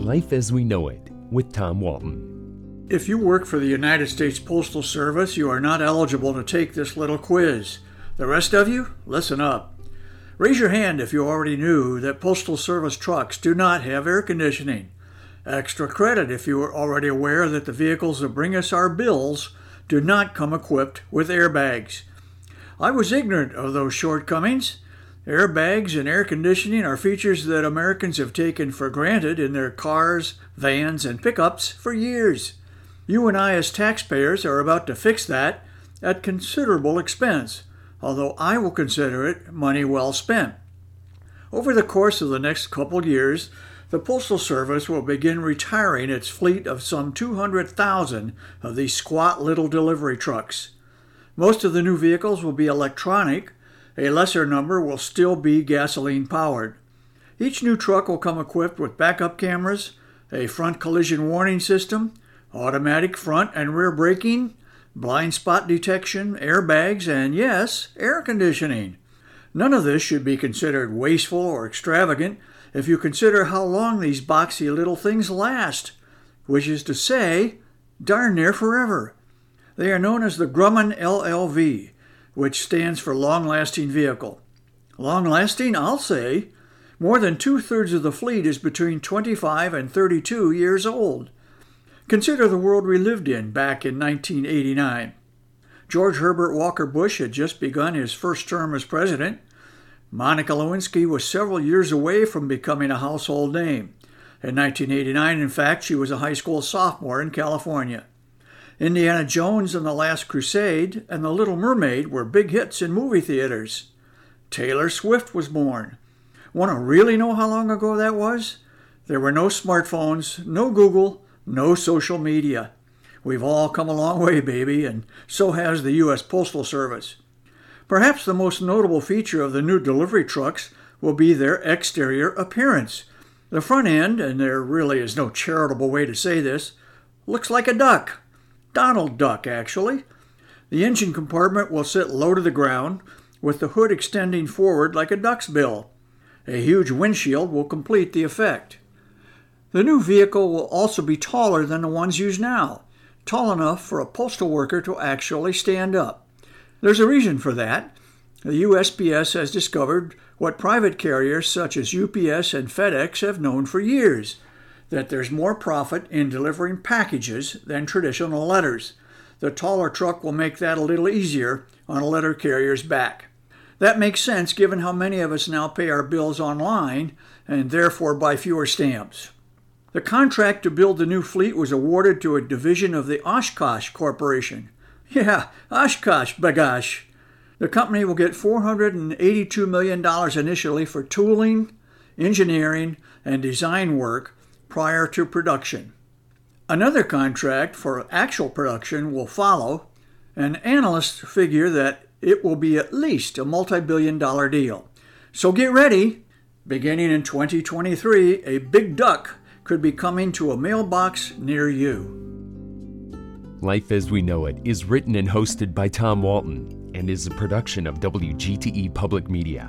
Life as We Know It with Tom Walton. If you work for the United States Postal Service, you are not eligible to take this little quiz. The rest of you, listen up. Raise your hand if you already knew that Postal Service trucks do not have air conditioning. Extra credit if you were already aware that the vehicles that bring us our bills do not come equipped with airbags. I was ignorant of those shortcomings. Airbags and air conditioning are features that Americans have taken for granted in their cars, vans, and pickups for years. You and I, as taxpayers, are about to fix that at considerable expense, although I will consider it money well spent. Over the course of the next couple years, the Postal Service will begin retiring its fleet of some 200,000 of these squat little delivery trucks. Most of the new vehicles will be electronic, a lesser number will still be gasoline powered. Each new truck will come equipped with backup cameras, a front collision warning system, automatic front and rear braking, blind spot detection, airbags, and yes, air conditioning. None of this should be considered wasteful or extravagant if you consider how long these boxy little things last, which is to say, darn near forever. They are known as the Grumman LLV, which stands for long lasting vehicle. Long lasting, I'll say. More than two thirds of the fleet is between 25 and 32 years old. Consider the world we lived in back in 1989. George Herbert Walker Bush had just begun his first term as president. Monica Lewinsky was several years away from becoming a household name. In 1989, in fact, she was a high school sophomore in California. Indiana Jones and the Last Crusade and The Little Mermaid were big hits in movie theaters. Taylor Swift was born. Want to really know how long ago that was? There were no smartphones, no Google, no social media. We've all come a long way, baby, and so has the U.S. Postal Service. Perhaps the most notable feature of the new delivery trucks will be their exterior appearance. The front end, and there really is no charitable way to say this, looks like a duck. Donald Duck, actually. The engine compartment will sit low to the ground, with the hood extending forward like a duck's bill. A huge windshield will complete the effect. The new vehicle will also be taller than the ones used now, tall enough for a postal worker to actually stand up. There's a reason for that. The USPS has discovered what private carriers such as UPS and FedEx have known for years that there's more profit in delivering packages than traditional letters. The taller truck will make that a little easier on a letter carrier's back. That makes sense given how many of us now pay our bills online and therefore buy fewer stamps. The contract to build the new fleet was awarded to a division of the Oshkosh Corporation. Yeah, Oshkosh, bagosh. The company will get $482 million initially for tooling, engineering, and design work prior to production. Another contract for actual production will follow, and analysts figure that it will be at least a multi billion dollar deal. So get ready! Beginning in 2023, a big duck could be coming to a mailbox near you. Life as We Know It is written and hosted by Tom Walton and is a production of WGTE Public Media.